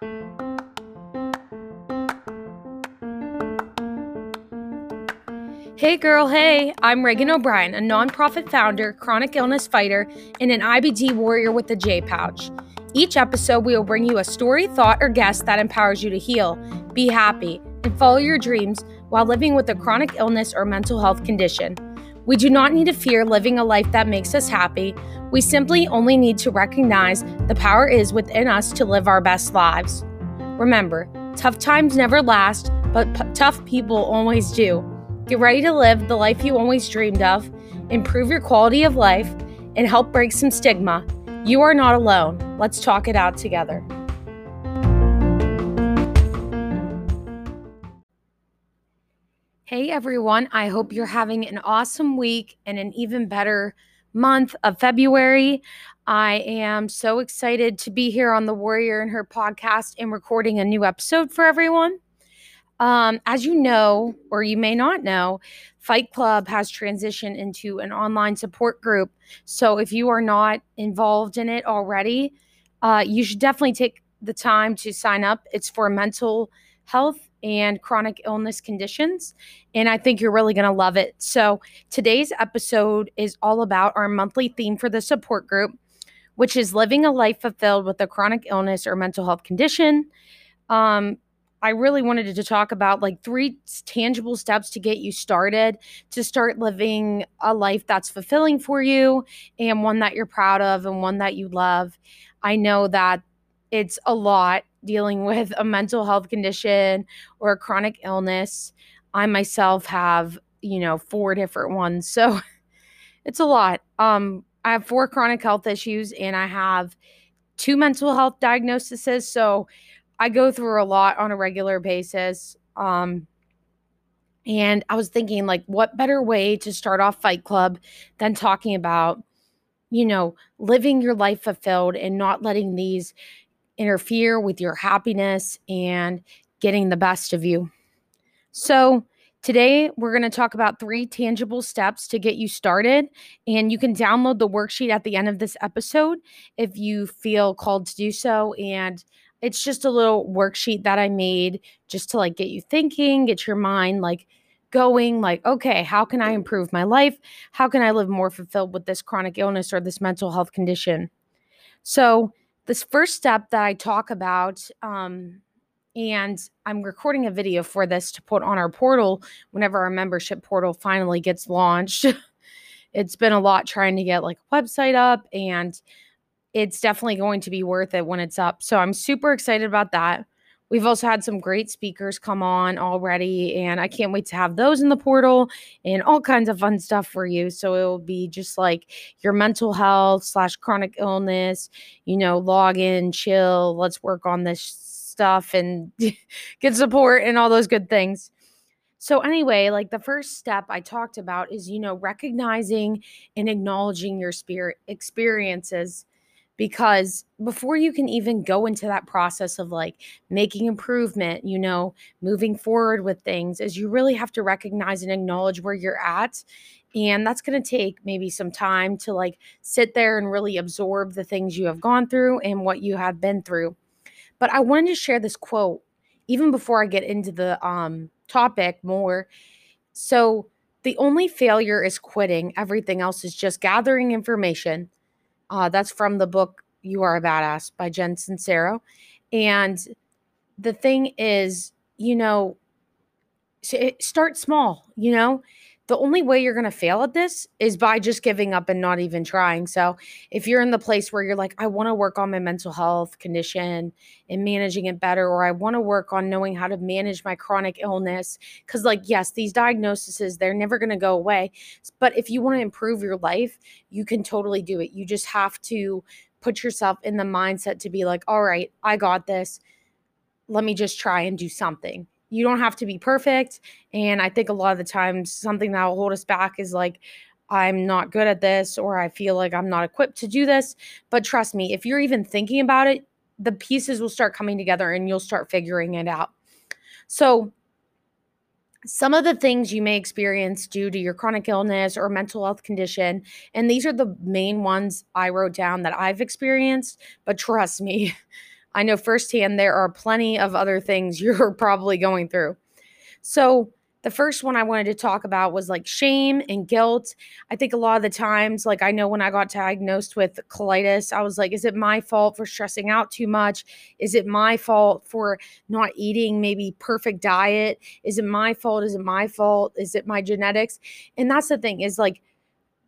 Hey girl, hey, I'm Reganne O'Brien, a nonprofit founder, chronic illness fighter, and an IBD warrior with the J Pouch. Each episode, we will bring you a story, thought, or guest that empowers you to heal, be happy, and follow your dreams while living with a chronic illness or mental health condition. We do not need to fear living a life that makes us happy. We simply only need to recognize the power is within us to live our best lives. Remember, tough times never last, but p- tough people always do. Get ready to live the life you always dreamed of, improve your quality of life, and help break some stigma. You are not alone. Let's talk it out together. Hey everyone, I hope you're having an awesome week and an even better month of February. I am so excited to be here on the Warrior in Her podcast and recording a new episode for everyone. Um, as you know, or you may not know, Fight Club has transitioned into an online support group. So if you are not involved in it already, uh, you should definitely take the time to sign up. It's for mental health and chronic illness conditions. And I think you're really going to love it. So today's episode is all about our monthly theme for the support group, which is living a life fulfilled with a chronic illness or mental health condition. Um, I really wanted to talk about like three tangible steps to get you started to start living a life that's fulfilling for you and one that you're proud of and one that you love. I know that it's a lot dealing with a mental health condition or a chronic illness. I myself have, you know, four different ones. So it's a lot. Um I have four chronic health issues and I have two mental health diagnoses. So I go through a lot on a regular basis. Um, and I was thinking, like, what better way to start off Fight Club than talking about, you know, living your life fulfilled and not letting these interfere with your happiness and getting the best of you. So, Today, we're going to talk about three tangible steps to get you started. And you can download the worksheet at the end of this episode if you feel called to do so. And it's just a little worksheet that I made just to like get you thinking, get your mind like going like okay, how can I improve my life? How can I live more fulfilled with this chronic illness or this mental health condition? So, this first step that I talk about um and I'm recording a video for this to put on our portal whenever our membership portal finally gets launched. it's been a lot trying to get like a website up and it's definitely going to be worth it when it's up. So I'm super excited about that. We've also had some great speakers come on already, and I can't wait to have those in the portal and all kinds of fun stuff for you. So it will be just like your mental health slash chronic illness, you know, log in, chill, let's work on this stuff and get support and all those good things. So, anyway, like the first step I talked about is, you know, recognizing and acknowledging your spirit experiences because before you can even go into that process of like making improvement, you know, moving forward with things, is you really have to recognize and acknowledge where you're at. And that's going to take maybe some time to like sit there and really absorb the things you have gone through and what you have been through. But I wanted to share this quote even before I get into the um, topic more. So, the only failure is quitting, everything else is just gathering information uh, that's from the book You Are a Badass by Jen Sincero. And the thing is, you know, start small, you know, the only way you're going to fail at this is by just giving up and not even trying. So, if you're in the place where you're like, I want to work on my mental health condition and managing it better, or I want to work on knowing how to manage my chronic illness, because, like, yes, these diagnoses, they're never going to go away. But if you want to improve your life, you can totally do it. You just have to put yourself in the mindset to be like, all right, I got this. Let me just try and do something you don't have to be perfect. And I think a lot of the times something that will hold us back is like, I'm not good at this, or I feel like I'm not equipped to do this. But trust me, if you're even thinking about it, the pieces will start coming together and you'll start figuring it out. So, some of the things you may experience due to your chronic illness or mental health condition, and these are the main ones I wrote down that I've experienced, but trust me, I know firsthand there are plenty of other things you're probably going through. So, the first one I wanted to talk about was like shame and guilt. I think a lot of the times, like I know when I got diagnosed with colitis, I was like, is it my fault for stressing out too much? Is it my fault for not eating maybe perfect diet? Is it my fault? Is it my fault? Is it my genetics? And that's the thing is like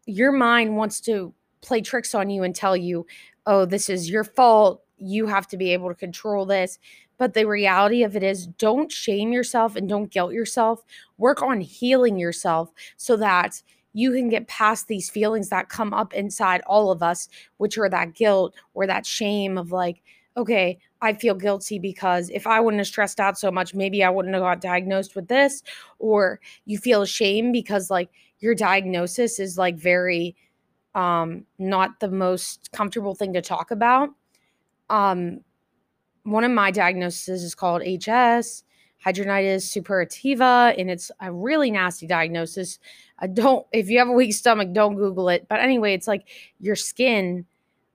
your mind wants to play tricks on you and tell you, oh, this is your fault. You have to be able to control this. But the reality of it is, don't shame yourself and don't guilt yourself. Work on healing yourself so that you can get past these feelings that come up inside all of us, which are that guilt or that shame of like, okay, I feel guilty because if I wouldn't have stressed out so much, maybe I wouldn't have got diagnosed with this. Or you feel shame because like your diagnosis is like very um not the most comfortable thing to talk about. Um one of my diagnoses is called HS, hidradenitis suppurativa, and it's a really nasty diagnosis. I don't, if you have a weak stomach, don't Google it. But anyway, it's like your skin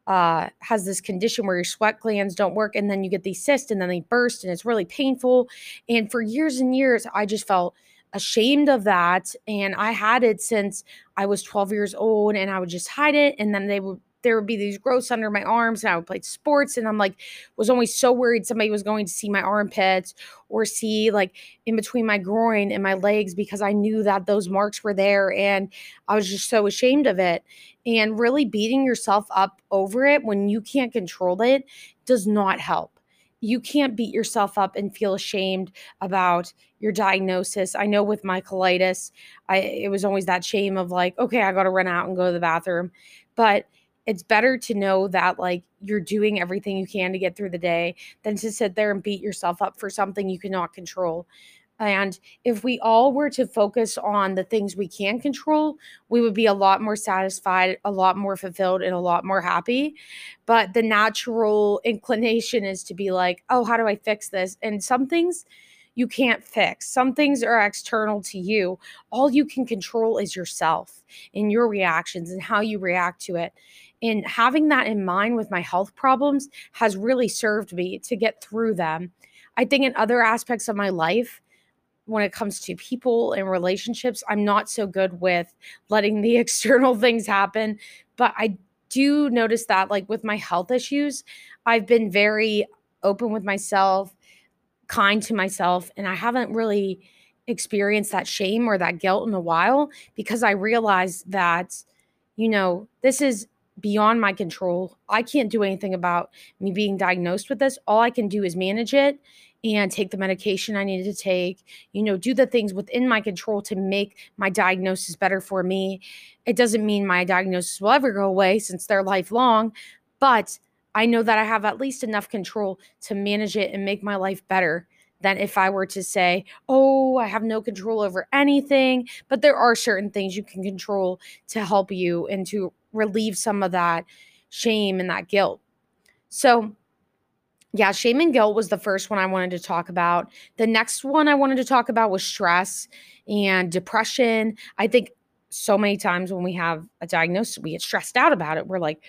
uh, has this condition where your sweat glands don't work, and then you get these cysts, and then they burst, and it's really painful. And for years and years, I just felt ashamed of that. And I had it since I was 12 years old, and I would just hide it. And then they would there would be these growths under my arms and I would play sports and I'm like was always so worried somebody was going to see my armpits or see like in between my groin and my legs because I knew that those marks were there and I was just so ashamed of it and really beating yourself up over it when you can't control it does not help you can't beat yourself up and feel ashamed about your diagnosis. I know with my colitis, I it was always that shame of like, okay, I got to run out and go to the bathroom. But it's better to know that like you're doing everything you can to get through the day than to sit there and beat yourself up for something you cannot control. And if we all were to focus on the things we can control, we would be a lot more satisfied, a lot more fulfilled, and a lot more happy. But the natural inclination is to be like, oh, how do I fix this? And some things you can't fix, some things are external to you. All you can control is yourself and your reactions and how you react to it. And having that in mind with my health problems has really served me to get through them. I think in other aspects of my life, when it comes to people and relationships, I'm not so good with letting the external things happen. But I do notice that, like with my health issues, I've been very open with myself, kind to myself, and I haven't really experienced that shame or that guilt in a while because I realized that, you know, this is beyond my control. I can't do anything about me being diagnosed with this. All I can do is manage it and take the medication I needed to take, you know, do the things within my control to make my diagnosis better for me. It doesn't mean my diagnosis will ever go away since they're lifelong, but I know that I have at least enough control to manage it and make my life better than if I were to say, oh, I have no control over anything. But there are certain things you can control to help you and to relieve some of that shame and that guilt. So, yeah, shame and guilt was the first one I wanted to talk about. The next one I wanted to talk about was stress and depression. I think so many times when we have a diagnosis, we get stressed out about it. We're like,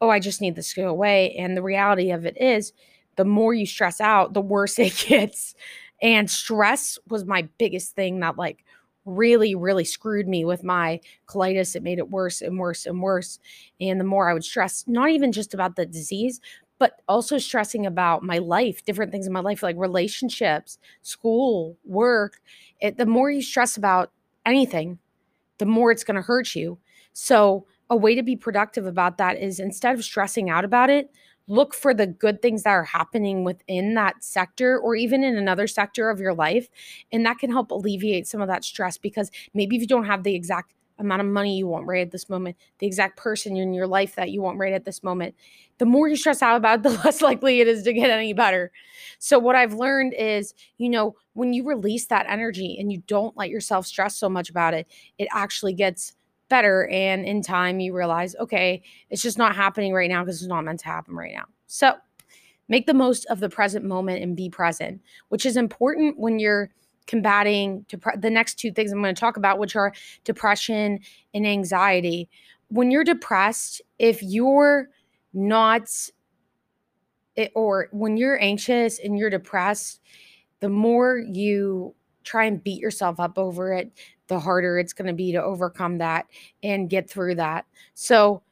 oh, I just need this to go away. And the reality of it is, the more you stress out, the worse it gets. And stress was my biggest thing that, like, really, really screwed me with my colitis. It made it worse and worse and worse. And the more I would stress, not even just about the disease, but also stressing about my life, different things in my life, like relationships, school, work. It, the more you stress about anything, the more it's going to hurt you. So, a way to be productive about that is instead of stressing out about it, look for the good things that are happening within that sector or even in another sector of your life. And that can help alleviate some of that stress because maybe if you don't have the exact amount of money you want right at this moment, the exact person in your life that you want right at this moment, the more you stress out about it, the less likely it is to get any better. So, what I've learned is, you know, when you release that energy and you don't let yourself stress so much about it, it actually gets better. And in time, you realize, okay, it's just not happening right now because it's not meant to happen right now. So make the most of the present moment and be present, which is important when you're combating dep- the next two things I'm going to talk about, which are depression and anxiety. When you're depressed, if you're not it, or when you're anxious and you're depressed, the more you try and beat yourself up over it, the harder it's going to be to overcome that and get through that. So,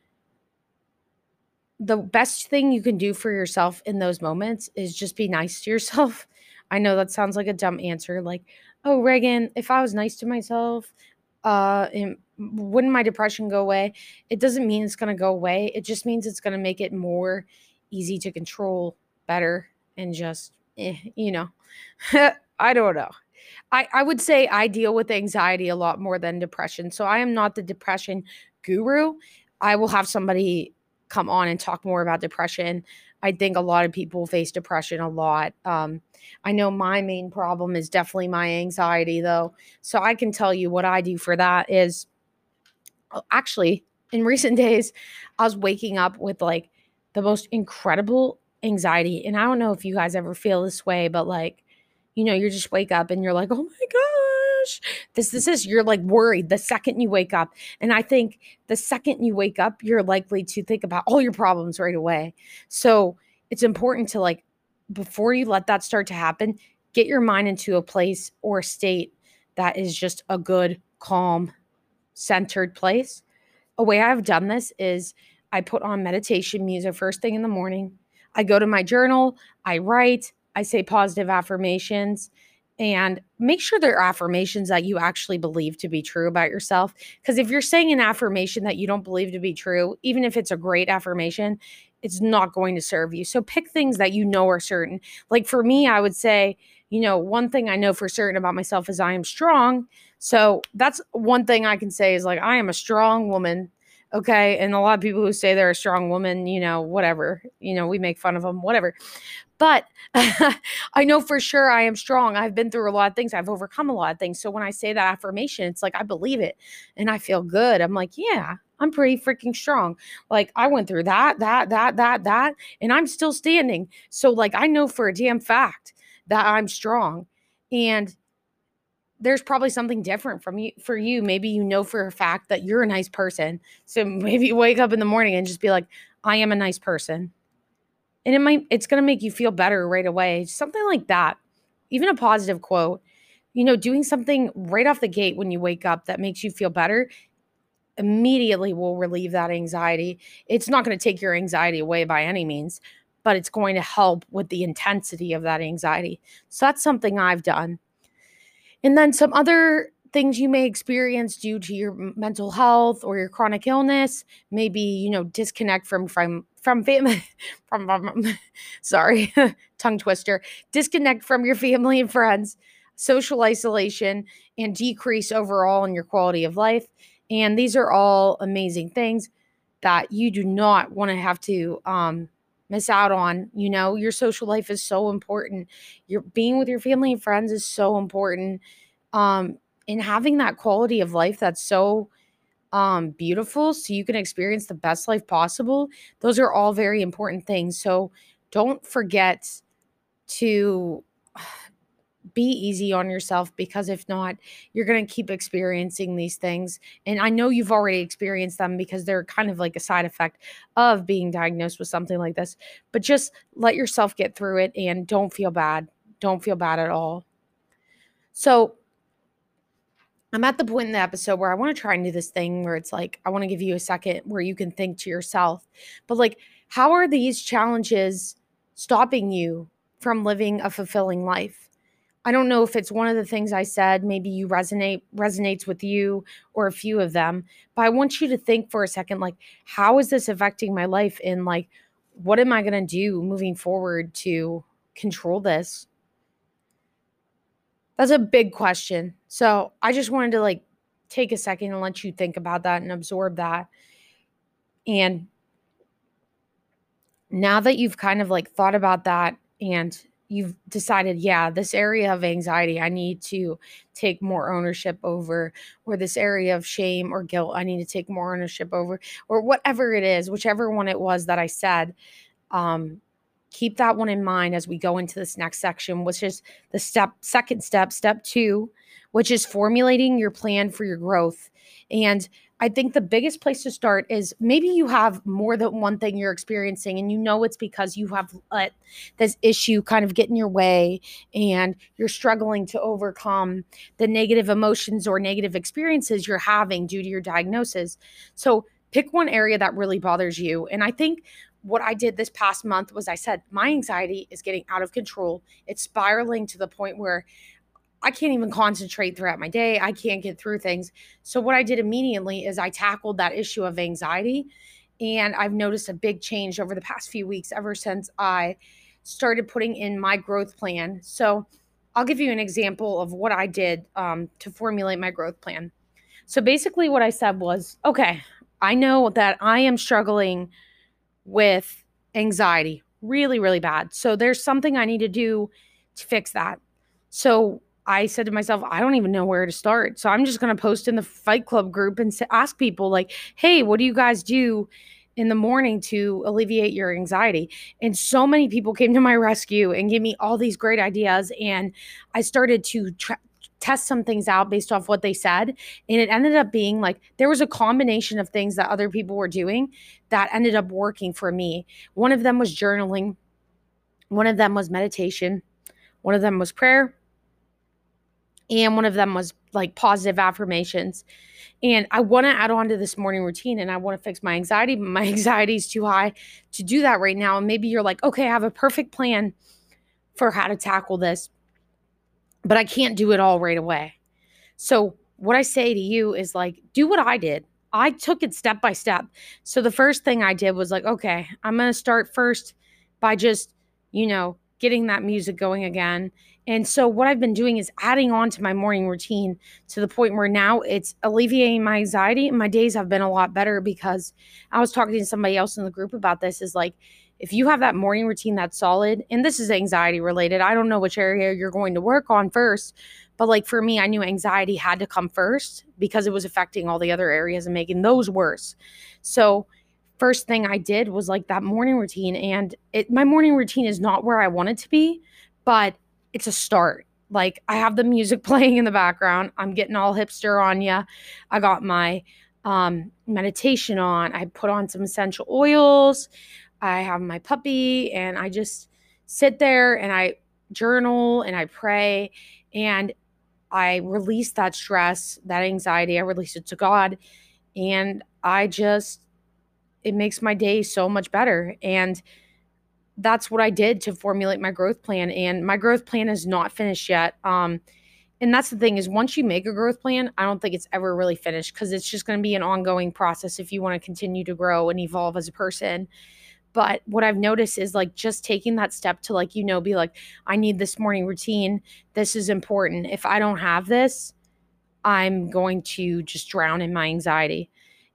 the best thing you can do for yourself in those moments is just be nice to yourself. I know that sounds like a dumb answer like, "Oh, Reganne, if I was nice to myself, uh wouldn't my depression go away?" It doesn't mean it's going to go away. It just means it's going to make it more easy to control better and just eh, you know. I don't know. I, I would say I deal with anxiety a lot more than depression. So I am not the depression guru. I will have somebody come on and talk more about depression. I think a lot of people face depression a lot. Um, I know my main problem is definitely my anxiety, though. So I can tell you what I do for that is oh, actually in recent days, I was waking up with like the most incredible anxiety. And I don't know if you guys ever feel this way, but like you know, you just wake up and you're like, oh my gosh, this, this is, you're like worried the second you wake up. And I think the second you wake up, you're likely to think about all your problems right away. So it's important to like, before you let that start to happen, get your mind into a place or state that is just a good, calm, centered place. A way I've done this is I put on meditation music first thing in the morning. I go to my journal, I write, I say positive affirmations and make sure they're affirmations that you actually believe to be true about yourself. Because if you're saying an affirmation that you don't believe to be true, even if it's a great affirmation, it's not going to serve you. So pick things that you know are certain. Like for me, I would say, you know, one thing I know for certain about myself is I am strong. So that's one thing I can say is like, I am a strong woman. Okay. And a lot of people who say they're a strong woman, you know, whatever, you know, we make fun of them, whatever. But I know for sure I am strong. I've been through a lot of things. I've overcome a lot of things. So when I say that affirmation, it's like I believe it and I feel good. I'm like, yeah, I'm pretty freaking strong. Like I went through that, that, that, that, that, and I'm still standing. So like I know for a damn fact that I'm strong. And there's probably something different from you for you. Maybe you know for a fact that you're a nice person. So maybe wake up in the morning and just be like, I am a nice person. And it might it's going to make you feel better right away. Something like that. Even a positive quote. You know doing something right off the gate when you wake up that makes you feel better immediately will relieve that anxiety. It's not going to take your anxiety away by any means but it's going to help with the intensity of that anxiety. So that's something i've done and then some other things you may experience due to your mental health or your chronic illness maybe you know disconnect from from from family from, from sorry tongue twister disconnect from your family and friends social isolation and decrease overall in your quality of life. And these are all amazing things that you do not want to have to um, miss out on you know? Your social life is so important. Your being with your family and friends is so important um and having that quality of life that's so um beautiful so you can experience the best life possible those are all very important things. So don't forget to be easy on yourself because if not you're going to keep experiencing these things and i know you've already experienced them because they're kind of like a side effect of being diagnosed with something like this but just let yourself get through it and don't feel bad don't feel bad at all so I'm at the point in the episode where I want to try and do this thing where it's like, I want to give you a second where you can think to yourself, but like, how are these challenges stopping you from living a fulfilling life? I don't know if it's one of the things I said, maybe you resonate resonates with you or a few of them, but I want you to think for a second like how is this affecting my life and like what am I going to do moving forward to control this? That's a big question. So I just wanted to like take a second and let you think about that and absorb that. And now that you've kind of like thought about that and you've decided, yeah, this area of anxiety, I need to take more ownership over, or this area of shame or guilt, I need to take more ownership over, or whatever it is, whichever one it was that I said. Um, keep that one in mind as we go into this next section, which is the step, second step, step two, which is formulating your plan for your growth. And I think the biggest place to start is maybe you have more than one thing you're experiencing, and you know it's because you have let this issue kind of get in your way and you're struggling to overcome the negative emotions or negative experiences you're having due to your diagnosis. So, pick one area that really bothers you. And I think what I did this past month was I said, my anxiety is getting out of control. It's spiraling to the point where I can't even concentrate throughout my day. I can't get through things. So, what I did immediately is I tackled that issue of anxiety. And I've noticed a big change over the past few weeks ever since I started putting in my growth plan. So, I'll give you an example of what I did um, to formulate my growth plan. So, basically, what I said was okay, I know that I am struggling with anxiety really, really bad. So, there's something I need to do to fix that. So, I said to myself, I don't even know where to start. So I'm just going to post in the Fight Club group and ask people, like, hey, what do you guys do in the morning to alleviate your anxiety? And so many people came to my rescue and gave me all these great ideas. And I started to tra- test some things out based off what they said. And it ended up being like there was a combination of things that other people were doing that ended up working for me. One of them was journaling, one of them was meditation, one of them was prayer and one of them was like positive affirmations. And I want to add on to this morning routine and I want to fix my anxiety, but my anxiety is too high to do that right now. And maybe you're like, okay, I have a perfect plan for how to tackle this, but I can't do it all right away. So, what I say to you is like, do what I did. I took it step by step. So, the first thing I did was like, okay, I'm going to start first by just, you know, getting that music going again. And so what I've been doing is adding on to my morning routine to the point where now it's alleviating my anxiety. My days have been a lot better because I was talking to somebody else in the group about this is like if you have that morning routine that's solid, and this is anxiety related, I don't know which area you're going to work on first, but like for me, I knew anxiety had to come first because it was affecting all the other areas and making those worse. So first thing I did was like that morning routine. And it my morning routine is not where I want it to be, but it's a start. Like I have the music playing in the background. I'm getting all hipster on you. I got my um, meditation on. I put on some essential oils. I have my puppy and I just sit there and I journal and I pray and I release that stress, that anxiety. I release it to God and I just it makes my day so much better. And that's what I did to formulate my growth plan. And my growth plan is not finished yet. Um, and that's the thing is once you make a growth plan, I don't think it's ever really finished because it's just going to be an ongoing process if you want to continue to grow and evolve as a person. But what I've noticed is like just taking that step to like, you know, be like, I need this morning routine. This is important. If I don't have this, I'm going to just drown in my anxiety.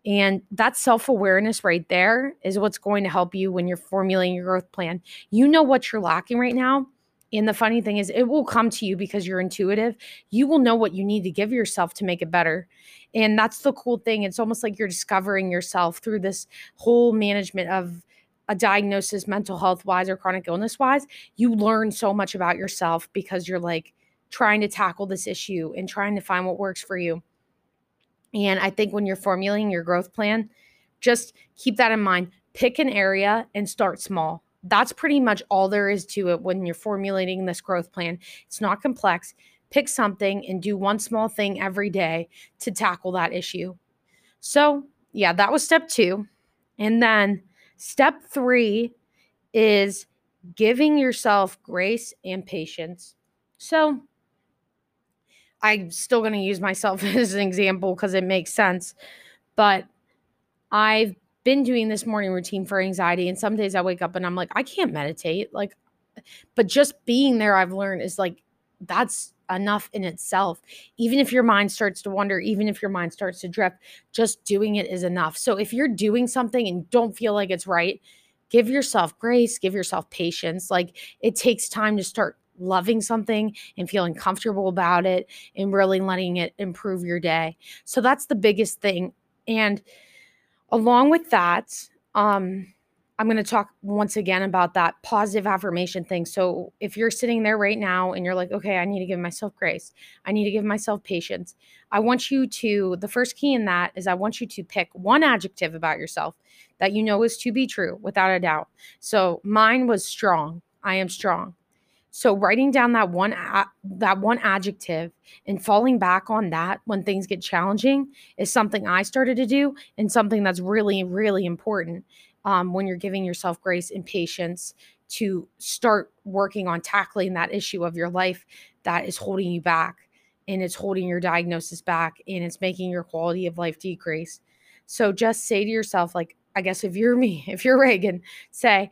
And that self awareness right there is what's going to help you when you're formulating your growth plan. You know what you're lacking right now. And the funny thing is, it will come to you because you're intuitive. You will know what you need to give yourself to make it better. And that's the cool thing. It's almost like you're discovering yourself through this whole management of a diagnosis, mental health wise or chronic illness wise. You learn so much about yourself because you're like trying to tackle this issue and trying to find what works for you. And I think when you're formulating your growth plan, just keep that in mind. Pick an area and start small. That's pretty much all there is to it when you're formulating this growth plan. It's not complex. Pick something and do one small thing every day to tackle that issue. So, yeah, that was step two. And then step three is giving yourself grace and patience. So, I'm still going to use myself as an example because it makes sense. But I've been doing this morning routine for anxiety. And some days I wake up and I'm like, I can't meditate. Like, but just being there, I've learned is like, that's enough in itself. Even if your mind starts to wander, even if your mind starts to drift, just doing it is enough. So if you're doing something and don't feel like it's right, give yourself grace, give yourself patience. Like it takes time to start loving something and feeling comfortable about it and really letting it improve your day. So that's the biggest thing. And along with that, um, I'm going to talk once again about that positive affirmation thing. So, if you're sitting there right now and you're like, okay, I need to give myself grace, I need to give myself patience, I want you to, the first key in that is I want you to pick one adjective about yourself that you know is to be true without a doubt. So, mine was strong. I am strong. So writing down that one that one adjective and falling back on that when things get challenging is something I started to do and something that's really really important um, when you're giving yourself grace and patience to start working on tackling that issue of your life that is holding you back and it's holding your diagnosis back and it's making your quality of life decrease. So just say to yourself like I guess if you're me, if you're Reganne, say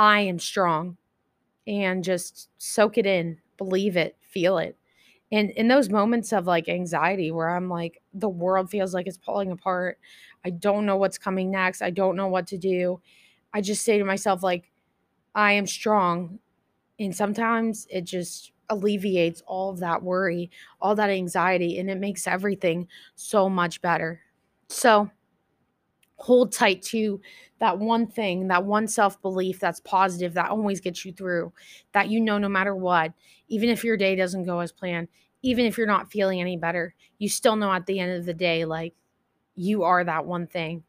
I am strong and just soak it in, believe it, feel it. And in those moments of like anxiety where I'm like, the world feels like it's falling apart, I don't know what's coming next, I don't know what to do. I just say to myself, like, I am strong. And sometimes it just alleviates all of that worry, all that anxiety, and it makes everything so much better. So, hold tight to that one thing, that one self belief that's positive, that always gets you through, that you know no matter what, even if your day doesn't go as planned, even if you're not feeling any better, you still know at the end of the day, like you are that one thing.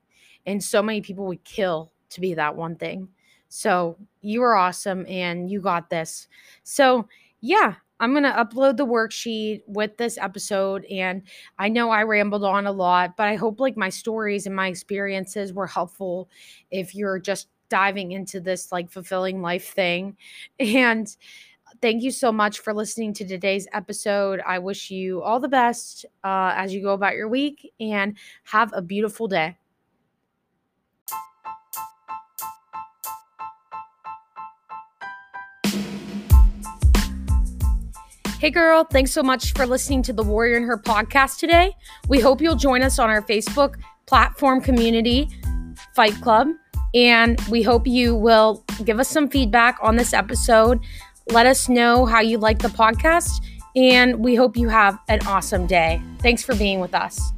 And so many people would kill to be that one thing. So you are awesome and you got this. So, yeah, I'm going to upload the worksheet with this episode. And I know I rambled on a lot, but I hope like my stories and my experiences were helpful if you're just diving into this like fulfilling life thing. And thank you so much for listening to today's episode. I wish you all the best uh, as you go about your week and have a beautiful day. Hey, girl, thanks so much for listening to the Warrior in Her podcast today. We hope you'll join us on our Facebook platform community, Fight Club. And we hope you will give us some feedback on this episode. Let us know how you like the podcast. And we hope you have an awesome day. Thanks for being with us.